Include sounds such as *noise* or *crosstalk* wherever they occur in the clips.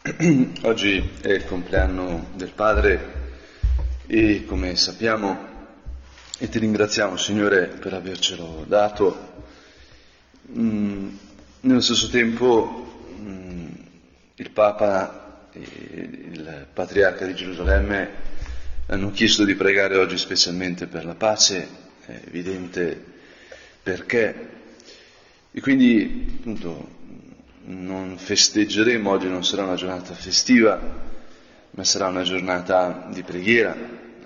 *clears throat* Oggi è il compleanno del Padre e come sappiamo e ti ringraziamo Signore per avercelo dato, mm, nello stesso tempo mm, il Papa e il Patriarca di Gerusalemme hanno chiesto di pregare oggi specialmente per la pace, è evidente perché, e quindi appunto non festeggeremo, oggi non sarà una giornata festiva, ma sarà una giornata di preghiera,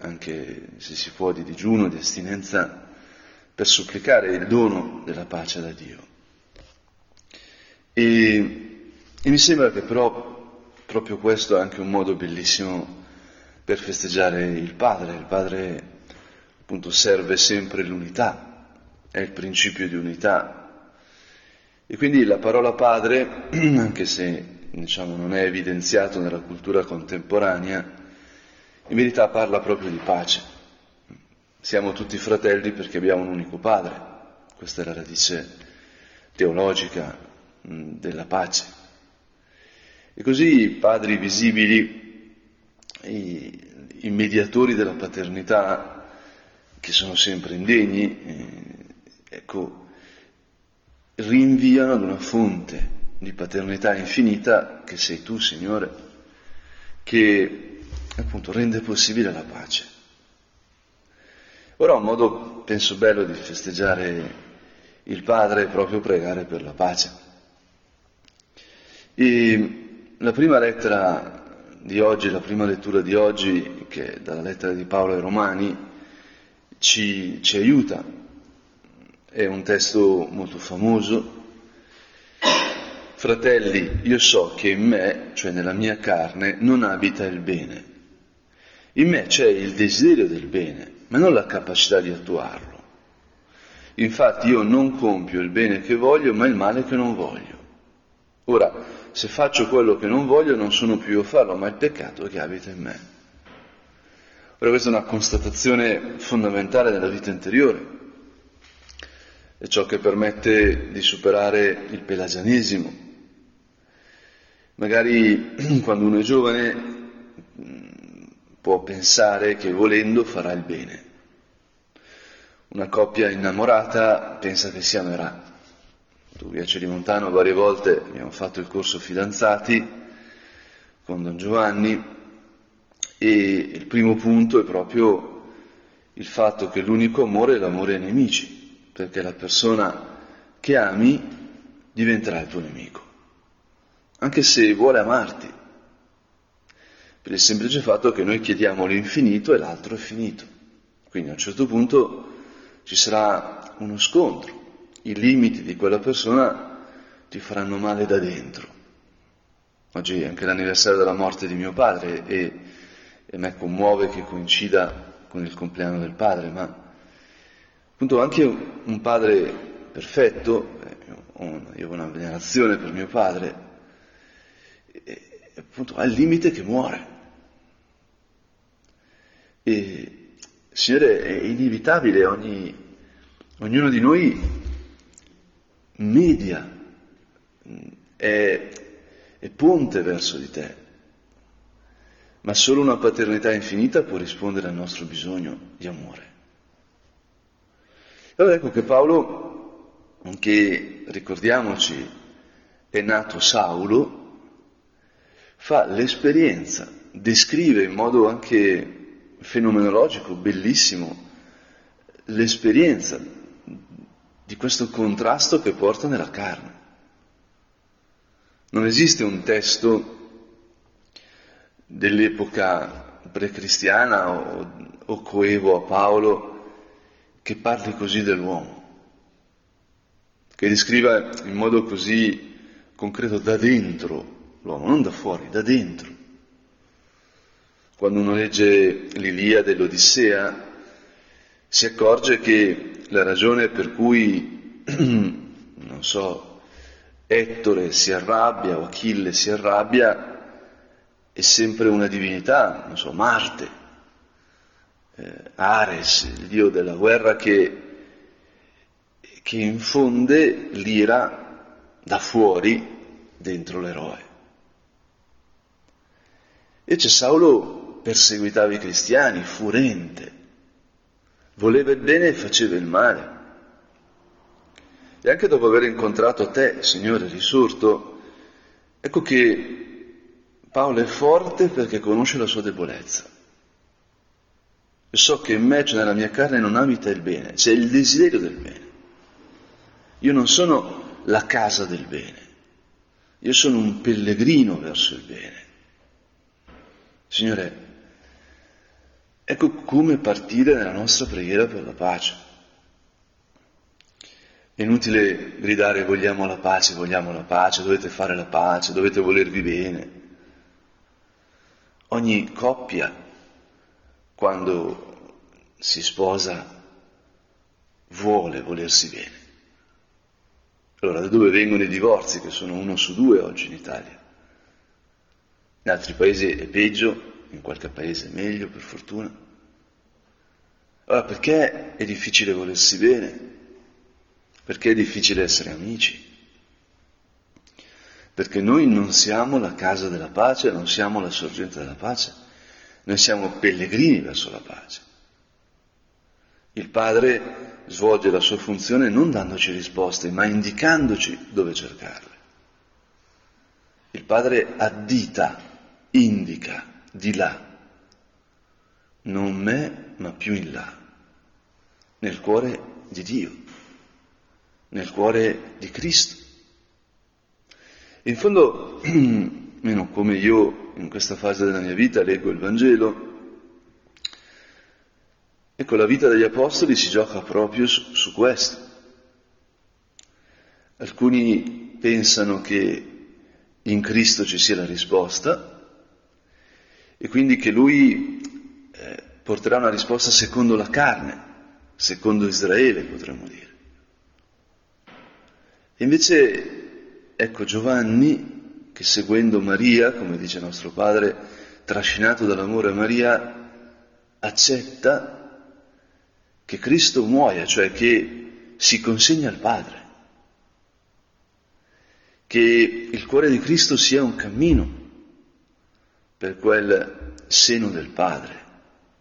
anche se si può di digiuno, di astinenza, per supplicare il dono della pace da Dio. E, e mi sembra che però proprio questo è anche un modo bellissimo per festeggiare il Padre. Il Padre appunto serve sempre l'unità, è il principio di unità e quindi la parola padre, *clears throat* anche se diciamo, non è evidenziato nella cultura contemporanea, in verità parla proprio di pace. Siamo tutti fratelli perché abbiamo un unico padre, questa è la radice teologica della pace. E così i padri visibili, i, i mediatori della paternità, che sono sempre indegni, eh, ecco, rinviano ad una fonte di paternità infinita che sei tu, Signore, che appunto rende possibile la pace. Ora un modo, penso, bello di festeggiare il Padre è proprio pregare per la pace. E la prima lettera di oggi, la prima lettura di oggi, che è dalla lettera di Paolo ai Romani, ci, ci aiuta è un testo molto famoso. Fratelli, io so che in me, cioè nella mia carne, non abita il bene. In me c'è il desiderio del bene, ma non la capacità di attuarlo. Infatti io non compio il bene che voglio, ma il male che non voglio. Ora, se faccio quello che non voglio, non sono più io a farlo, ma il peccato che abita in me. Ora questa è una constatazione fondamentale della vita interiore è ciò che permette di superare il pelagianesimo. Magari *clears throat* quando uno è giovane può pensare che volendo farà il bene. Una coppia innamorata pensa che si amerà. Tu, via Celimontano, varie volte abbiamo fatto il corso fidanzati con Don Giovanni e il primo punto è proprio il fatto che l'unico amore è l'amore ai nemici perché la persona che ami diventerà il tuo nemico, anche se vuole amarti, per il semplice fatto che noi chiediamo l'infinito e l'altro è finito. Quindi a un certo punto ci sarà uno scontro, i limiti di quella persona ti faranno male da dentro. Oggi è anche l'anniversario della morte di mio padre e, e me commuove che coincida con il compleanno del padre, ma Appunto anche un padre perfetto, eh, io ho una venerazione per mio padre, appunto ha il limite che muore. E Signore è inevitabile, ogni, ognuno di noi media, è, è ponte verso di te, ma solo una paternità infinita può rispondere al nostro bisogno di amore. Allora ecco che Paolo, che ricordiamoci è nato Saulo, fa l'esperienza, descrive in modo anche fenomenologico, bellissimo, l'esperienza di questo contrasto che porta nella carne. Non esiste un testo dell'epoca precristiana o, o coevo a Paolo che parli così dell'uomo, che descriva in modo così concreto da dentro l'uomo, non da fuori, da dentro. Quando uno legge l'Iliade e l'Odissea si accorge che la ragione per cui, *clears throat* non so, Ettore si arrabbia o Achille si arrabbia è sempre una divinità, non so, Marte, eh, Ares, il dio della guerra, che, che infonde l'ira da fuori dentro l'eroe. E c'è Saulo perseguitava i cristiani, furente, voleva il bene e faceva il male. E anche dopo aver incontrato te, Signore risorto, ecco che Paolo è forte perché conosce la sua debolezza. So che in me, cioè nella mia carne, non abita il bene, c'è il desiderio del bene. Io non sono la casa del bene, io sono un pellegrino verso il bene. Signore, ecco come partire nella nostra preghiera per la pace. È inutile gridare vogliamo la pace, vogliamo la pace, dovete fare la pace, dovete volervi bene. Ogni coppia, quando si sposa, vuole volersi bene. Allora, da dove vengono i divorzi, che sono uno su due oggi in Italia? In altri paesi è peggio, in qualche paese è meglio, per fortuna. Allora, perché è difficile volersi bene? Perché è difficile essere amici? Perché noi non siamo la casa della pace, non siamo la sorgente della pace, noi siamo pellegrini verso la pace. Il Padre svolge la sua funzione non dandoci risposte, ma indicandoci dove cercarle. Il Padre addita indica di là, non me, ma più in là, nel cuore di Dio, nel cuore di Cristo. In fondo, *clears throat* meno come io in questa fase della mia vita leggo il Vangelo, ecco la vita degli Apostoli si gioca proprio su, su questo. Alcuni pensano che in Cristo ci sia la risposta, e quindi che lui eh, porterà una risposta secondo la carne, secondo Israele potremmo dire. E invece ecco Giovanni che seguendo Maria, come dice nostro padre, trascinato dall'amore a Maria, accetta che Cristo muoia, cioè che si consegna al Padre, che il cuore di Cristo sia un cammino per quel seno del Padre,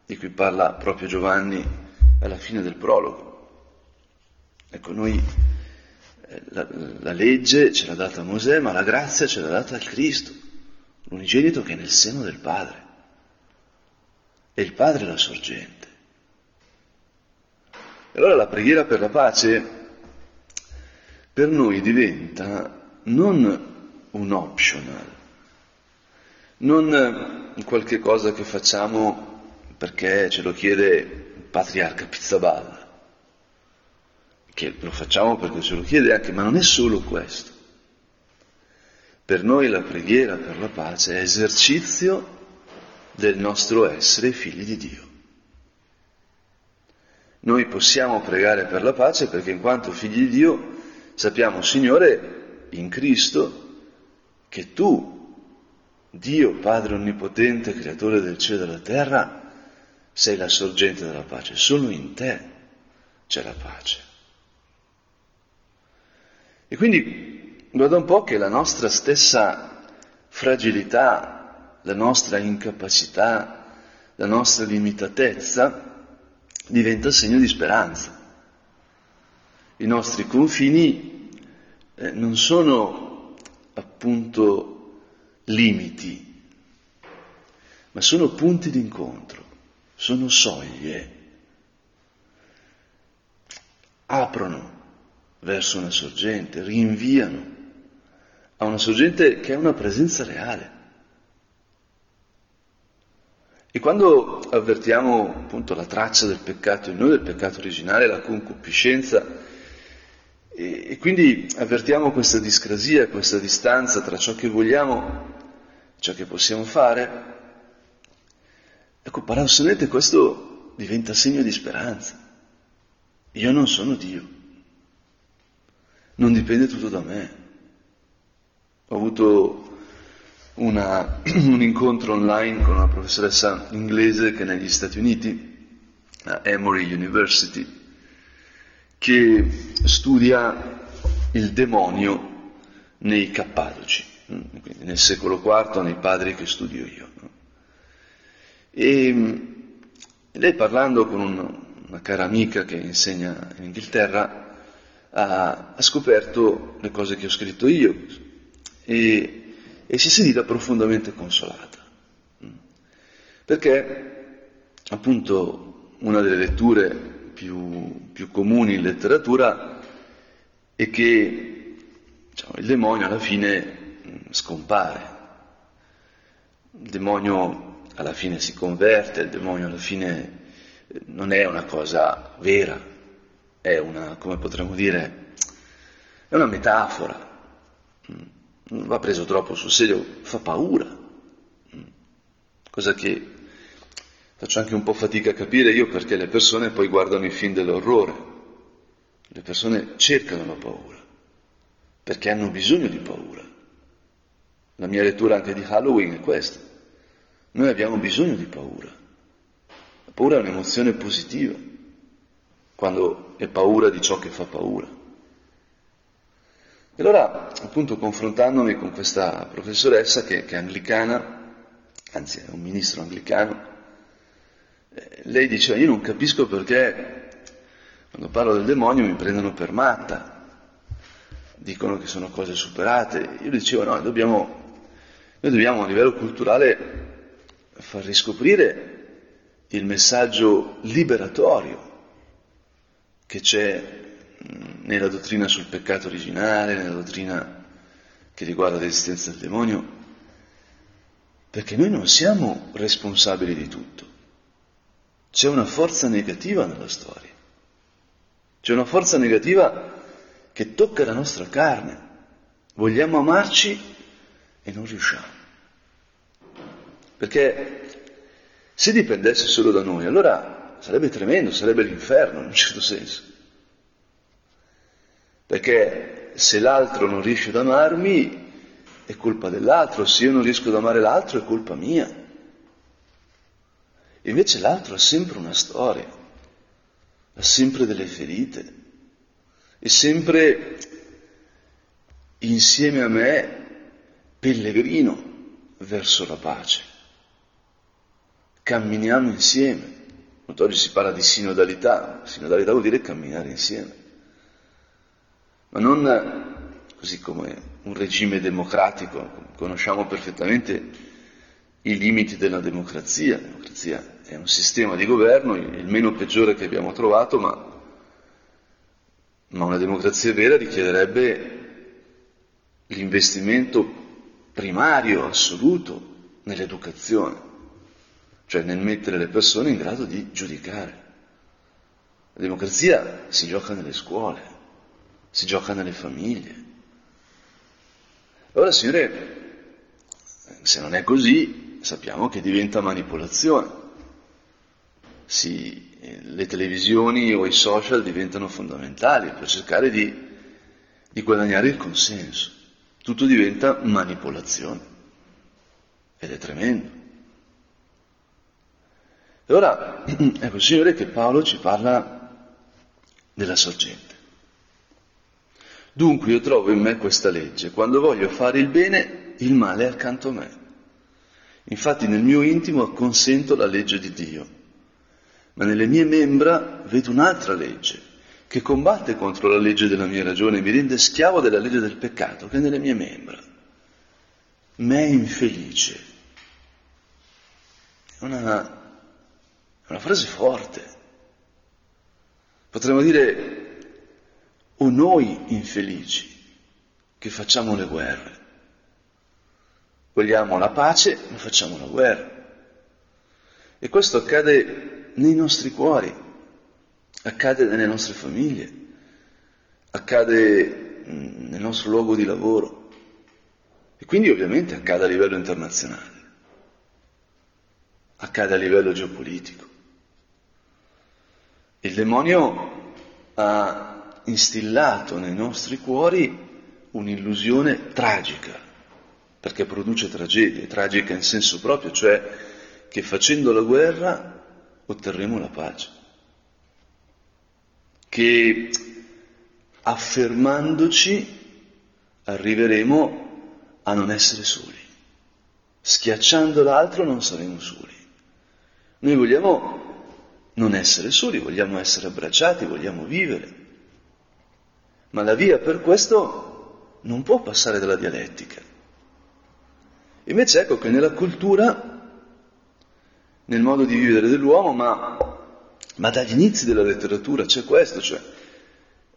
di cui parla proprio Giovanni alla fine del prologo. Ecco, noi la, la legge ce l'ha data Mosè, ma la grazia ce l'ha data il Cristo, l'unigenito che è nel seno del Padre. E il Padre è la sorgente. E allora la preghiera per la pace per noi diventa non un optional, non qualche cosa che facciamo perché ce lo chiede il patriarca Pizzaballa, che lo facciamo perché ce lo chiede anche, ma non è solo questo. Per noi la preghiera per la pace è esercizio del nostro essere figli di Dio. Noi possiamo pregare per la pace perché in quanto figli di Dio sappiamo, Signore, in Cristo, che tu Dio Padre Onnipotente, creatore del cielo e della terra, sei la sorgente della pace, solo in te c'è la pace. E quindi guarda un po' che la nostra stessa fragilità, la nostra incapacità, la nostra limitatezza diventa segno di speranza. I nostri confini eh, non sono appunto limiti, ma sono punti d'incontro, sono soglie, aprono verso una sorgente, rinviano a una sorgente che è una presenza reale. E quando avvertiamo appunto la traccia del peccato in noi, del peccato originale, la concupiscenza, e, e quindi avvertiamo questa discrasia, questa distanza tra ciò che vogliamo e ciò che possiamo fare. Ecco, paradossalmente questo diventa segno di speranza. Io non sono Dio, non dipende tutto da me. Ho avuto una, *clears throat* un incontro online con una professoressa inglese che è negli Stati Uniti, a Emory University, che studia il demonio nei Cappadoci, quindi nel secolo IV nei padri che studio io. E lei parlando con un, una cara amica che insegna in Inghilterra ha, ha, scoperto le cose che ho scritto io e, e si è sentita profondamente consolata. Perché appunto una delle letture più, più comuni in letteratura è che diciamo, il demonio alla fine scompare, il demonio alla fine si converte, il demonio alla fine non è una cosa vera, è una, come potremmo dire, è una metafora, non va preso troppo sul serio, fa paura, cosa che faccio anche un po' fatica a capire io perché le persone poi guardano i film dell'orrore, le persone cercano la paura, perché hanno bisogno di paura. La mia lettura anche di Halloween è questa. Noi abbiamo bisogno di paura. La paura è un'emozione positiva, quando è paura di ciò che fa paura. E allora, appunto, confrontandomi con questa professoressa che, che è anglicana, anzi è un ministro anglicano, eh, lei diceva, io non capisco perché quando parlo del demonio mi prendono per matta, dicono che sono cose superate. Io dicevo, no, dobbiamo, noi dobbiamo a livello culturale far riscoprire il messaggio liberatorio che c'è nella dottrina sul peccato originale, nella dottrina che riguarda l'esistenza del demonio, perché noi non siamo responsabili di tutto. C'è una forza negativa nella storia, c'è una forza negativa che tocca la nostra carne. Vogliamo amarci e non riusciamo. Perché se dipendesse solo da noi, allora sarebbe tremendo, sarebbe l'inferno in un certo senso. Perché se l'altro non riesce ad amarmi, è colpa dell'altro, se io non riesco ad amare l'altro è colpa mia. Invece l'altro ha sempre una storia, ha sempre delle ferite, è sempre insieme a me pellegrino verso la pace camminiamo insieme. Oggi si parla di sinodalità, sinodalità vuol dire camminare insieme, ma non così come un regime democratico, conosciamo perfettamente i limiti della democrazia, la democrazia è un sistema di governo, il meno peggiore che abbiamo trovato, ma, ma una democrazia vera richiederebbe l'investimento primario, assoluto, nell'educazione cioè nel mettere le persone in grado di giudicare. La democrazia si gioca nelle scuole, si gioca nelle famiglie. Allora, Signore, se non è così, sappiamo che diventa manipolazione. Si, le televisioni o i social diventano fondamentali per cercare di, di guadagnare il consenso. Tutto diventa manipolazione. Ed è tremendo. E ora *clears throat* è possibile che Paolo ci parla della sorgente. Dunque io trovo in me questa legge, quando voglio fare il bene, il male è accanto a me. Infatti nel mio intimo consento la legge di Dio, ma nelle mie membra vedo un'altra legge che combatte contro la legge della mia ragione e mi rende schiavo della legge del peccato che è nelle mie membra. Me infelice. È una è una frase forte. Potremmo dire, o noi infelici che facciamo le guerre. Vogliamo la pace, ma facciamo la guerra. E questo accade nei nostri cuori, accade nelle nostre famiglie, accade nel nostro luogo di lavoro e quindi ovviamente accade a livello internazionale, accade a livello geopolitico. Il demonio ha instillato nei nostri cuori un'illusione tragica, perché produce tragedie, tragica in senso proprio, cioè che facendo la guerra otterremo la pace, che affermandoci arriveremo a non essere soli, schiacciando l'altro non saremo soli. Noi vogliamo non essere soli, vogliamo essere abbracciati, vogliamo vivere. Ma la via per questo non può passare dalla dialettica. Invece ecco che nella cultura, nel modo di vivere dell'uomo, ma, ma dagli inizi della letteratura c'è questo, cioè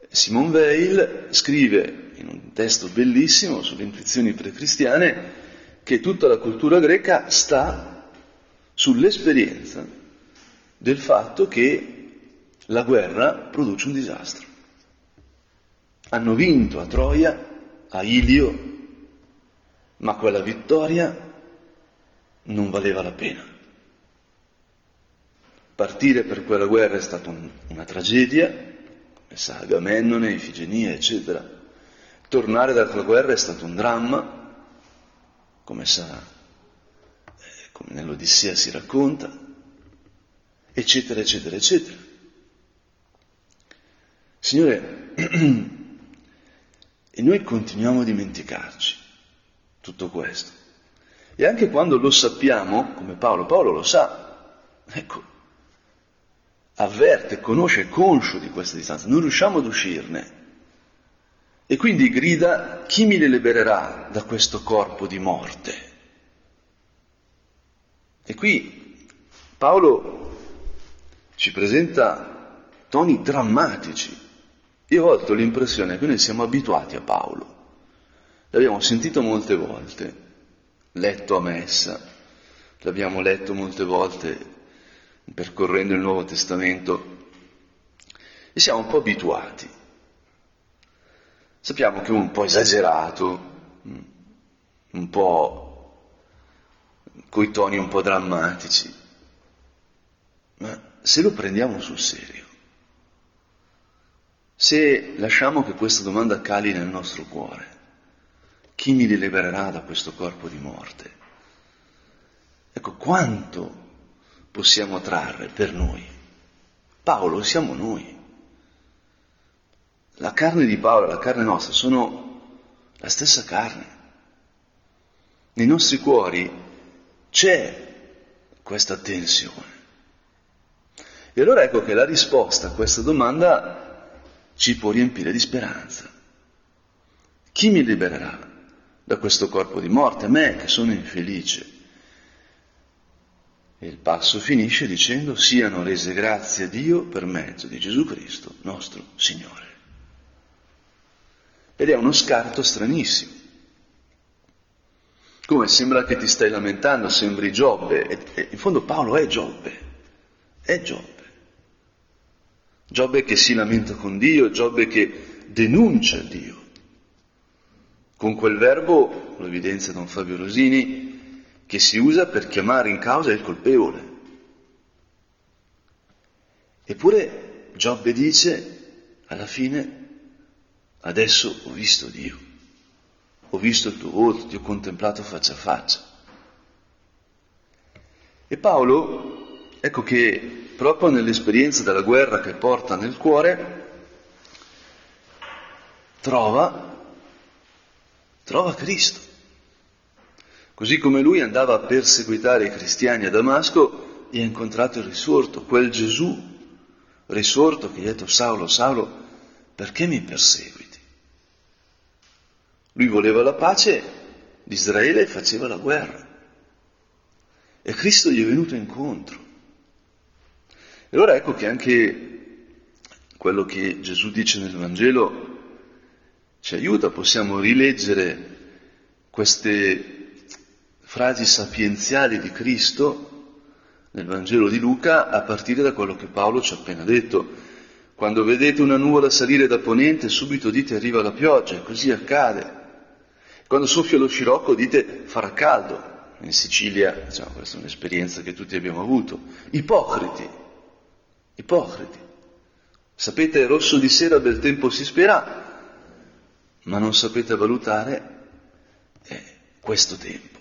Simone Weil scrive in un testo bellissimo sulle intuizioni precristiane che tutta la cultura greca sta sull'esperienza del fatto che la guerra produce un disastro. Hanno vinto a Troia, a Ilio, ma quella vittoria non valeva la pena. Partire per quella guerra è stata un, una tragedia, come sa Agamennone, Ifigenia, eccetera. Tornare da quella guerra è stato un dramma, come sa, eh, come nell'Odissea si racconta, eccetera, eccetera, eccetera. Signore, *clears throat* e noi continuiamo a dimenticarci tutto questo. E anche quando lo sappiamo, come Paolo, Paolo lo sa, ecco, avverte, conosce, è conscio di questa distanza, non riusciamo ad uscirne. E quindi grida, chi mi libererà da questo corpo di morte? E qui Paolo ci presenta toni drammatici. Io ho avuto l'impressione che noi siamo abituati a Paolo, l'abbiamo sentito molte volte, letto a messa, l'abbiamo letto molte volte percorrendo il Nuovo Testamento e siamo un po' abituati. Sappiamo che è un po' esagerato, un po' coi toni un po' drammatici, ma se lo prendiamo sul serio, se lasciamo che questa domanda cali nel nostro cuore, chi mi libererà da questo corpo di morte? Ecco, quanto possiamo trarre per noi? Paolo siamo noi. La carne di Paolo e la carne nostra sono la stessa carne. Nei nostri cuori c'è questa tensione. E allora ecco che la risposta a questa domanda ci può riempire di speranza. Chi mi libererà da questo corpo di morte? Me che sono infelice. E il passo finisce dicendo siano rese grazie a Dio per mezzo di Gesù Cristo, nostro Signore. Ed è uno scarto stranissimo. Come sembra che ti stai lamentando, sembri Giobbe, e, e in fondo Paolo è Giobbe, è Giobbe. Giobbe che si lamenta con Dio, Giobbe che denuncia Dio. Con quel verbo, lo evidenzia Don Fabio Rosini, che si usa per chiamare in causa il colpevole. Eppure Giobbe dice, alla fine, adesso ho visto Dio, ho visto il tuo volto, ti ho contemplato faccia a faccia. E Paolo, ecco che proprio nell'esperienza della guerra che porta nel cuore, trova, trova Cristo. Così come lui andava a perseguitare i cristiani a Damasco e ha incontrato il risorto, quel Gesù risorto che gli ha detto Saulo, Saulo, perché mi perseguiti? Lui voleva la pace di Israele e faceva la guerra. E Cristo gli è venuto incontro. E allora ecco che anche quello che Gesù dice nel Vangelo ci aiuta, possiamo rileggere queste frasi sapienziali di Cristo nel Vangelo di Luca a partire da quello che Paolo ci ha appena detto. Quando vedete una nuvola salire da ponente, subito dite arriva la pioggia, e così accade. Quando soffia lo scirocco dite farà caldo. In Sicilia, diciamo, questa è un'esperienza che tutti abbiamo avuto. Ipocriti, Ipocriti. Sapete, rosso di sera bel tempo si spera, ma non sapete valutare eh, questo tempo.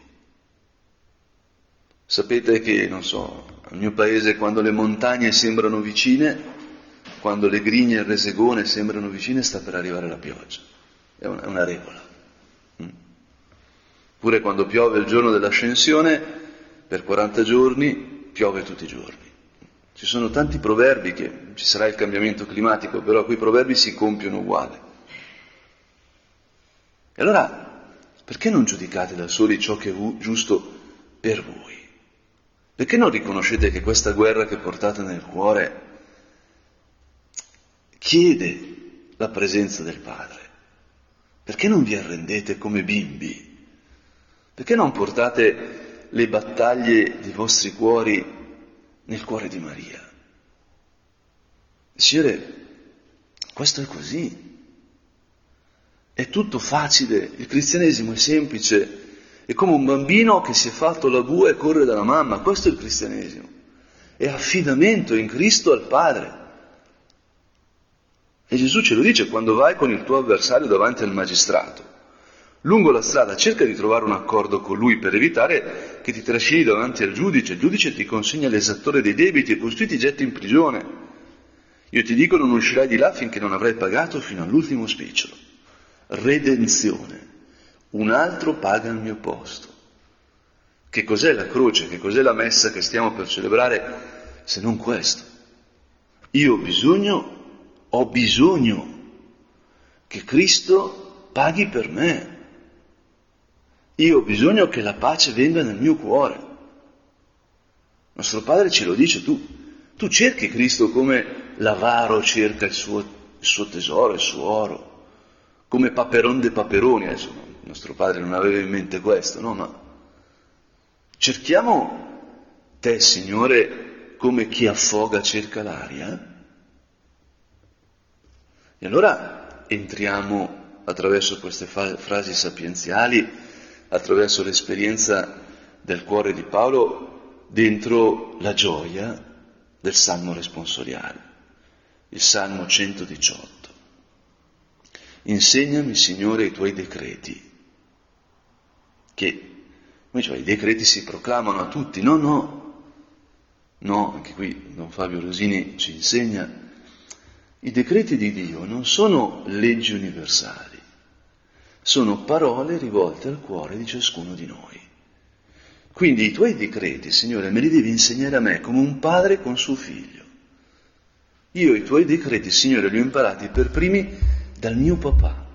Sapete che, non so, al mio paese quando le montagne sembrano vicine, quando le grigne e il resegone sembrano vicine, sta per arrivare la pioggia. È una, è una regola. Mm. Pure quando piove il giorno dell'ascensione, per 40 giorni piove tutti i giorni. Ci sono tanti proverbi che ci sarà il cambiamento climatico, però quei proverbi si compiono uguali. E allora, perché non giudicate da soli ciò che è giusto per voi? Perché non riconoscete che questa guerra che portate nel cuore chiede la presenza del Padre? Perché non vi arrendete come bimbi? Perché non portate le battaglie dei vostri cuori nel cuore di Maria? Signore, questo è così. È tutto facile, il cristianesimo è semplice, è come un bambino che si è fatto la bua e corre dalla mamma, questo è il cristianesimo. È affidamento in Cristo al Padre. E Gesù ce lo dice quando vai con il tuo avversario davanti al magistrato. Lungo la strada cerca di trovare un accordo con lui per evitare che ti trascini davanti al giudice. Il giudice ti consegna l'esattore dei debiti e costui ti getti in prigione. Io ti dico non uscirai di là finché non avrai pagato fino all'ultimo spicciolo. Redenzione. Un altro paga al mio posto. Che cos'è la croce? Che cos'è la messa che stiamo per celebrare se non questo? Io ho bisogno ho bisogno che Cristo paghi per me. Io ho bisogno che la pace venga nel mio cuore. Nostro Padre ce lo dice tu. Tu cerchi Cristo come l'avaro cerca il suo, il suo tesoro, il suo oro, come Paperon de Paperoni. Adesso nostro Padre non aveva in mente questo, no? Ma cerchiamo te, Signore, come chi affoga cerca l'aria. E allora entriamo attraverso queste frasi sapienziali, attraverso l'esperienza del cuore di Paolo, dentro la gioia del Salmo responsoriale, il Salmo 118. Insegnami, Signore, i tuoi decreti, che cioè, i decreti si proclamano a tutti, no, no, no, anche qui Don Fabio Rosini ci insegna i decreti di Dio non sono leggi universali, sono parole rivolte al cuore di ciascuno di noi. Quindi i tuoi decreti, Signore, me li devi insegnare a me come un padre con suo figlio. Io i tuoi decreti, Signore, li ho imparati per primi dal mio papà,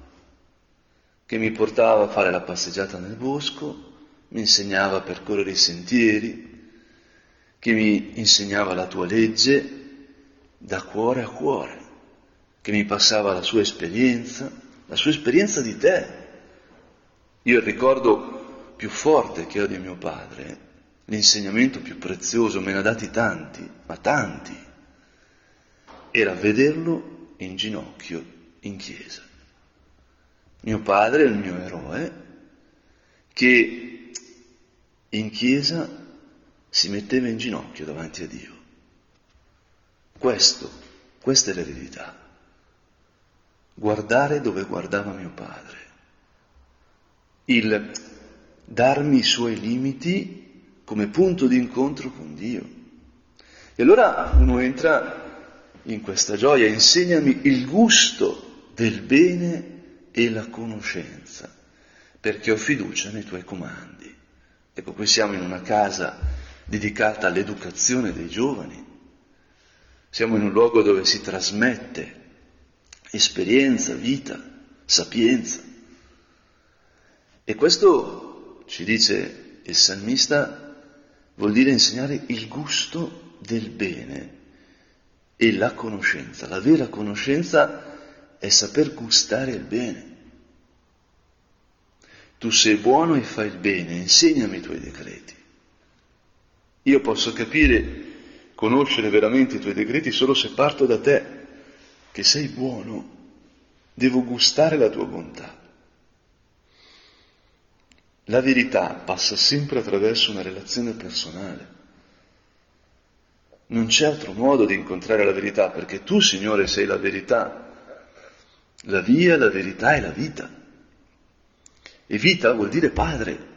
che mi portava a fare la passeggiata nel bosco, mi insegnava a percorrere i sentieri, che mi insegnava la tua legge da cuore a cuore che mi passava la sua esperienza, la sua esperienza di te. Io il ricordo più forte che ho di mio padre, l'insegnamento più prezioso, me ne ha dati tanti, ma tanti, era vederlo in ginocchio in chiesa. Mio padre il mio eroe che in chiesa si metteva in ginocchio davanti a Dio. Questo, questa è l'eredità guardare dove guardava mio padre, il darmi i suoi limiti come punto di incontro con Dio. E allora uno entra in questa gioia, insegnami il gusto del bene e la conoscenza, perché ho fiducia nei tuoi comandi. Ecco, qui siamo in una casa dedicata all'educazione dei giovani, siamo in un luogo dove si trasmette esperienza, vita, sapienza. E questo, ci dice il salmista, vuol dire insegnare il gusto del bene e la conoscenza. La vera conoscenza è saper gustare il bene. Tu sei buono e fai il bene, insegnami i tuoi decreti. Io posso capire, conoscere veramente i tuoi decreti solo se parto da te che sei buono, devo gustare la tua bontà. La verità passa sempre attraverso una relazione personale. Non c'è altro modo di incontrare la verità, perché tu, Signore, sei la verità. La via, la verità e la vita. E vita vuol dire padre.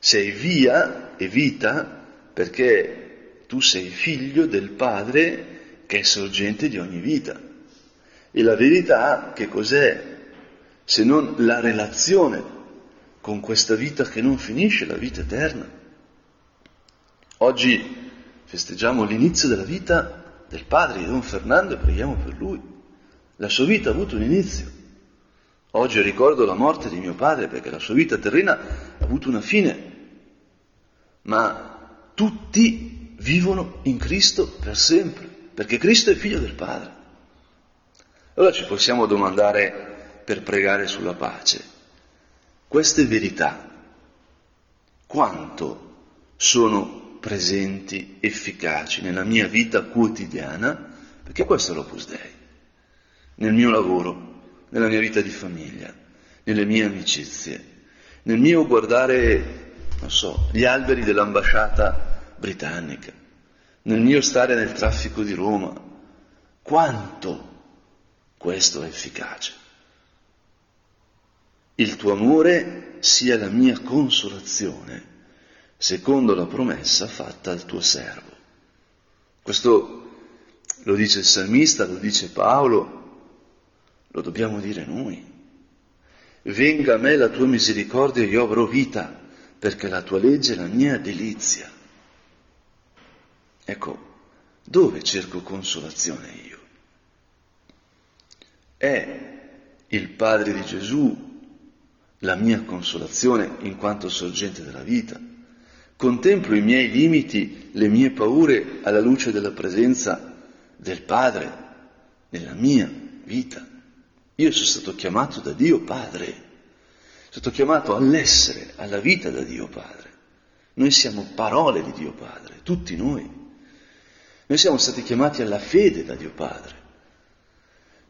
Sei via e vita perché tu sei figlio del padre che è sorgente di ogni vita. E la verità che cos'è? Se non la relazione con questa vita che non finisce, la vita eterna. Oggi festeggiamo l'inizio della vita del padre di Don Fernando e preghiamo per lui. La sua vita ha avuto un inizio. Oggi ricordo la morte di mio padre perché la sua vita terrena ha avuto una fine, ma tutti vivono in Cristo per sempre, perché Cristo è figlio del Padre. Allora ci possiamo domandare per pregare sulla pace, queste verità, quanto sono presenti, efficaci nella mia vita quotidiana, perché questo è l'Opus Dei, nel mio lavoro, nella mia vita di famiglia, nelle mie amicizie, nel mio guardare, non so, gli alberi dell'ambasciata britannica, nel mio stare nel traffico di Roma, quanto questo è efficace. Il tuo amore sia la mia consolazione, secondo la promessa fatta al tuo servo. Questo lo dice il salmista, lo dice Paolo, lo dobbiamo dire noi. Venga a me la tua misericordia e io avrò vita, perché la tua legge è la mia delizia. Ecco, dove cerco consolazione io? È il Padre di Gesù la mia consolazione in quanto sorgente della vita? Contemplo i miei limiti, le mie paure alla luce della presenza del Padre nella mia vita? Io sono stato chiamato da Dio Padre, sono stato chiamato all'essere, alla vita da Dio Padre. Noi siamo parole di Dio Padre, tutti noi. Noi siamo stati chiamati alla fede da Dio Padre.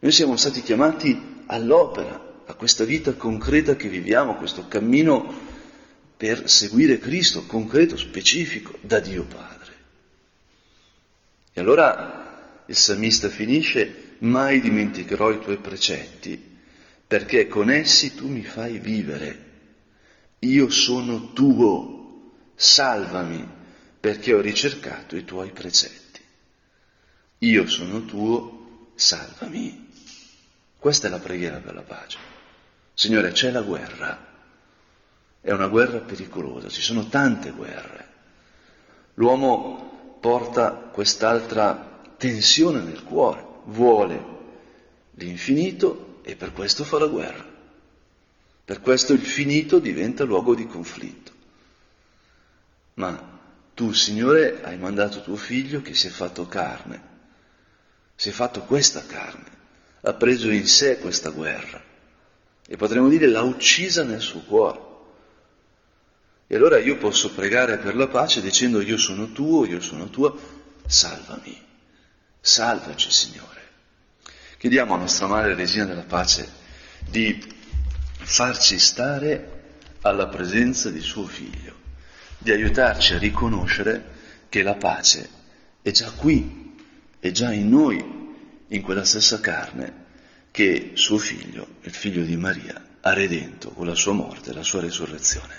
Noi siamo stati chiamati all'opera, a questa vita concreta che viviamo, questo cammino per seguire Cristo, concreto, specifico, da Dio Padre. E allora il salmista finisce mai dimenticherò i tuoi precetti, perché con essi tu mi fai vivere. Io sono tuo, salvami, perché ho ricercato i tuoi precetti. Io sono tuo, salvami. Questa è la preghiera per la pace. Signore, c'è la guerra, è una guerra pericolosa, ci sono tante guerre. L'uomo porta quest'altra tensione nel cuore vuole l'infinito e per questo fa la guerra. Per questo il finito diventa luogo di conflitto. Ma tu, Signore, hai mandato tuo figlio che si è fatto carne, si è fatto questa carne, ha preso in sé questa guerra e potremmo dire l'ha uccisa nel suo cuore. E allora io posso pregare per la pace dicendo io sono tuo, io sono tua, salvami, salvaci Signore. Chiediamo a nostra Madre Regina della Pace di farci stare alla presenza di suo Figlio, di aiutarci a riconoscere che la pace è già qui, è già in noi, in quella stessa carne che suo figlio, il figlio di Maria, ha redento con la sua morte e la sua resurrezione.